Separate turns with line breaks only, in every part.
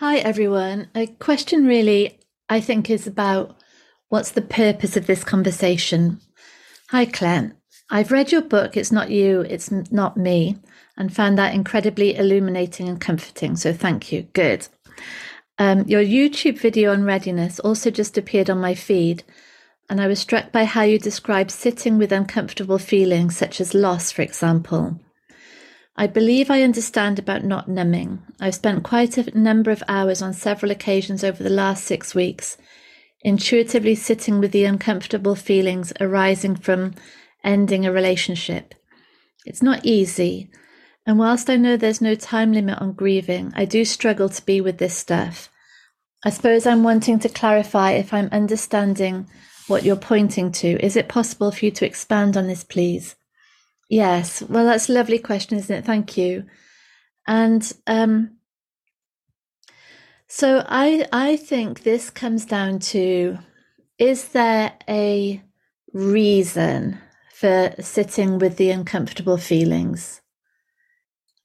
Hi, everyone. A question really, I think, is about what's the purpose of this conversation? Hi, Clint. I've read your book, It's Not You, It's Not Me, and found that incredibly illuminating and comforting. So thank you. Good. Um, your YouTube video on readiness also just appeared on my feed, and I was struck by how you describe sitting with uncomfortable feelings, such as loss, for example. I believe I understand about not numbing. I've spent quite a number of hours on several occasions over the last six weeks, intuitively sitting with the uncomfortable feelings arising from ending a relationship. It's not easy, and whilst I know there's no time limit on grieving, I do struggle to be with this stuff. I suppose I'm wanting to clarify if I'm understanding what you're pointing to. Is it possible for you to expand on this, please? Yes, well, that's a lovely question, isn't it? Thank you. And um, so I I think this comes down to is there a reason for sitting with the uncomfortable feelings?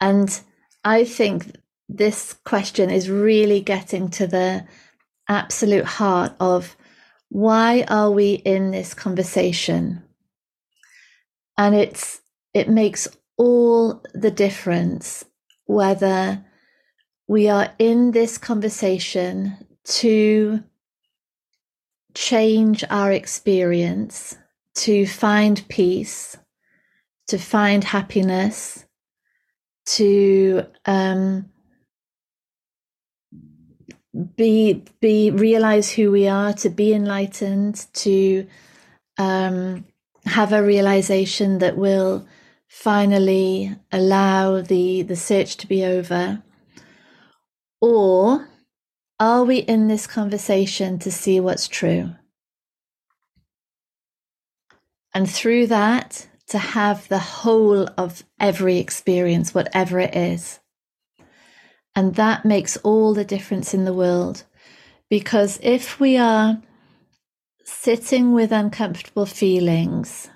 And I think this question is really getting to the absolute heart of why are we in this conversation? And it's it makes all the difference whether we are in this conversation to change our experience, to find peace, to find happiness, to um, be be realize who we are, to be enlightened, to um, have a realization that will finally allow the, the search to be over? Or are we in this conversation to see what's true? And through that, to have the whole of every experience, whatever it is. And that makes all the difference in the world. Because if we are sitting with uncomfortable feelings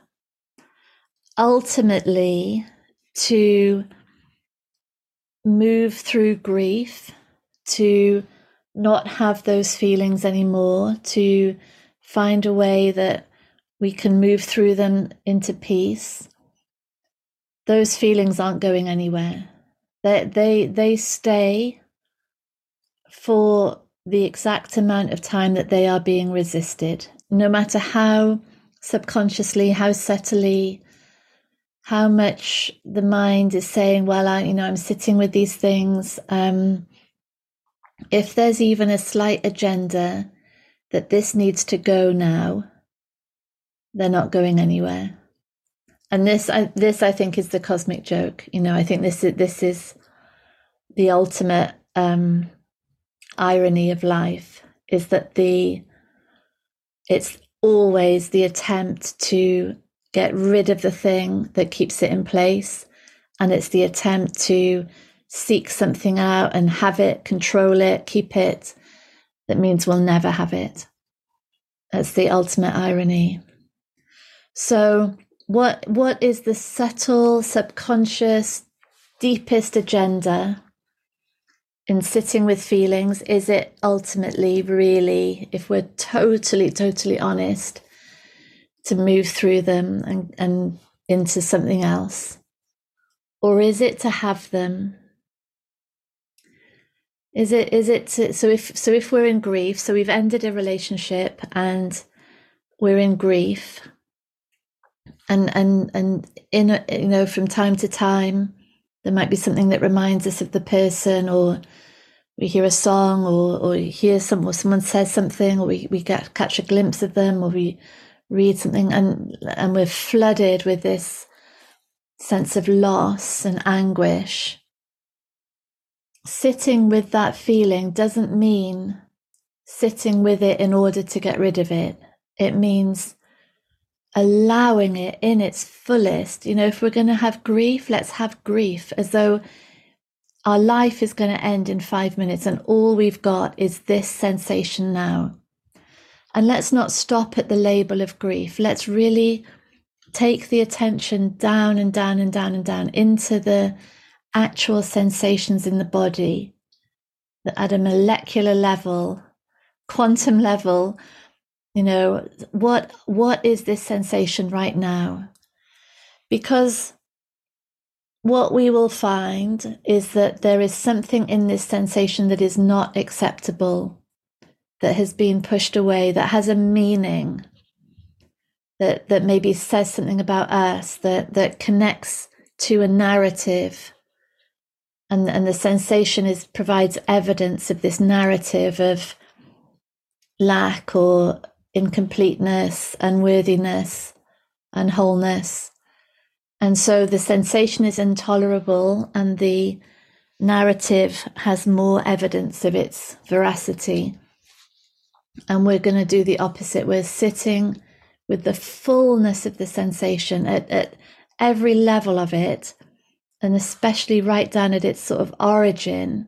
ultimately to move through grief, to not have those feelings anymore, to find a way that we can move through them into peace. Those feelings aren't going anywhere. They they they stay for the exact amount of time that they are being resisted, no matter how subconsciously, how subtly, how much the mind is saying, well, I, you know, I'm sitting with these things. Um, if there's even a slight agenda that this needs to go now, they're not going anywhere. And this, I, this, I think, is the cosmic joke. You know, I think this is this is the ultimate um, irony of life is that the it's always the attempt to get rid of the thing that keeps it in place. And it's the attempt to seek something out and have it, control it, keep it. That means we'll never have it. That's the ultimate irony. So, what what is the subtle, subconscious, deepest agenda in sitting with feelings? Is it ultimately really, if we're totally, totally honest, to move through them and, and into something else? Or is it to have them? Is it is it to, so if so if we're in grief, so we've ended a relationship and we're in grief and and and in you know from time to time there might be something that reminds us of the person or we hear a song or or hear some or someone says something or we, we get catch a glimpse of them or we read something and and we're flooded with this sense of loss and anguish. Sitting with that feeling doesn't mean sitting with it in order to get rid of it. It means allowing it in its fullest. You know if we're going to have grief let's have grief as though our life is going to end in 5 minutes and all we've got is this sensation now and let's not stop at the label of grief. Let's really take the attention down and down and down and down into the actual sensations in the body that at a molecular level, quantum level, you know, what what is this sensation right now? Because what we will find is that there is something in this sensation that is not acceptable, that has been pushed away, that has a meaning, that, that maybe says something about us, that, that connects to a narrative. And, and the sensation is provides evidence of this narrative of lack or incompleteness, unworthiness, unwholeness. And so the sensation is intolerable, and the narrative has more evidence of its veracity. And we're going to do the opposite. We're sitting with the fullness of the sensation at, at every level of it, and especially right down at its sort of origin.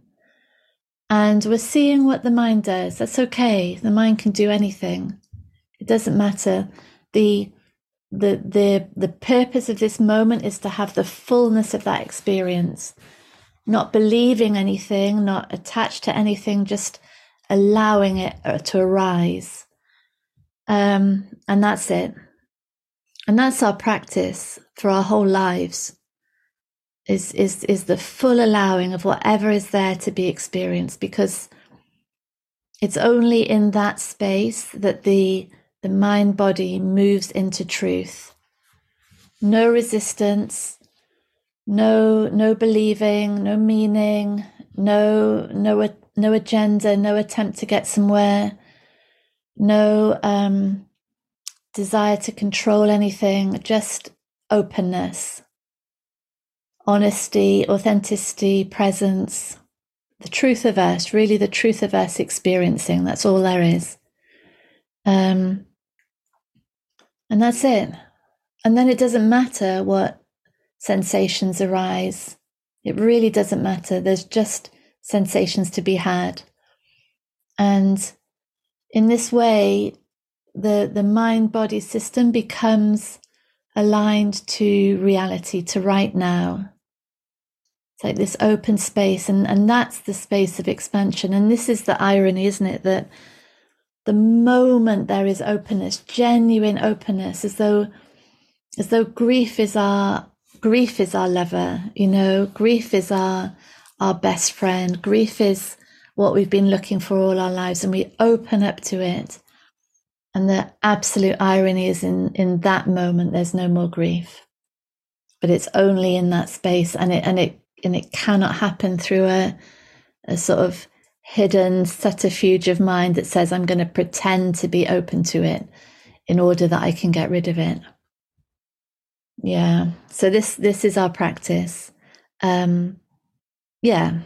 And we're seeing what the mind does. That's okay. The mind can do anything. It doesn't matter. The the the the purpose of this moment is to have the fullness of that experience not believing anything not attached to anything just allowing it uh, to arise. Um, and that's it. And that's our practice for our whole lives is is is the full allowing of whatever is there to be experienced because it's only in that space that the the mind body moves into truth. No resistance, no no believing, no meaning, no no no agenda, no attempt to get somewhere, no um, desire to control anything, just openness, honesty, authenticity, presence, the truth of us, really the truth of us experiencing. That's all there is. Um, and that's it. And then it doesn't matter what sensations arise. It really doesn't matter. There's just sensations to be had. And in this way, the, the mind body system becomes aligned to reality, to right now. It's like this open space, and, and that's the space of expansion. And this is the irony, isn't it? That the moment there is openness, genuine openness, as though as though grief is our grief is our lover, you know, grief is our our best friend. Grief is what we've been looking for all our lives, and we open up to it. And the absolute irony is in in that moment there's no more grief. But it's only in that space and it and it and it cannot happen through a a sort of hidden subterfuge of mind that says I'm going to pretend to be open to it in order that I can get rid of it. Yeah. So this this is our practice. Um yeah.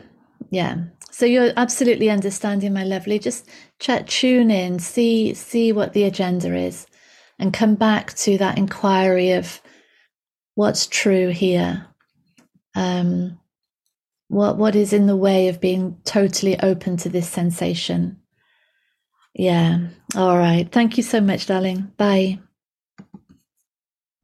Yeah. So you're absolutely understanding my lovely. Just chat tune in, see see what the agenda is and come back to that inquiry of what's true here. Um what what is in the way of being totally open to this sensation? Yeah. All right. Thank you so much, darling. Bye.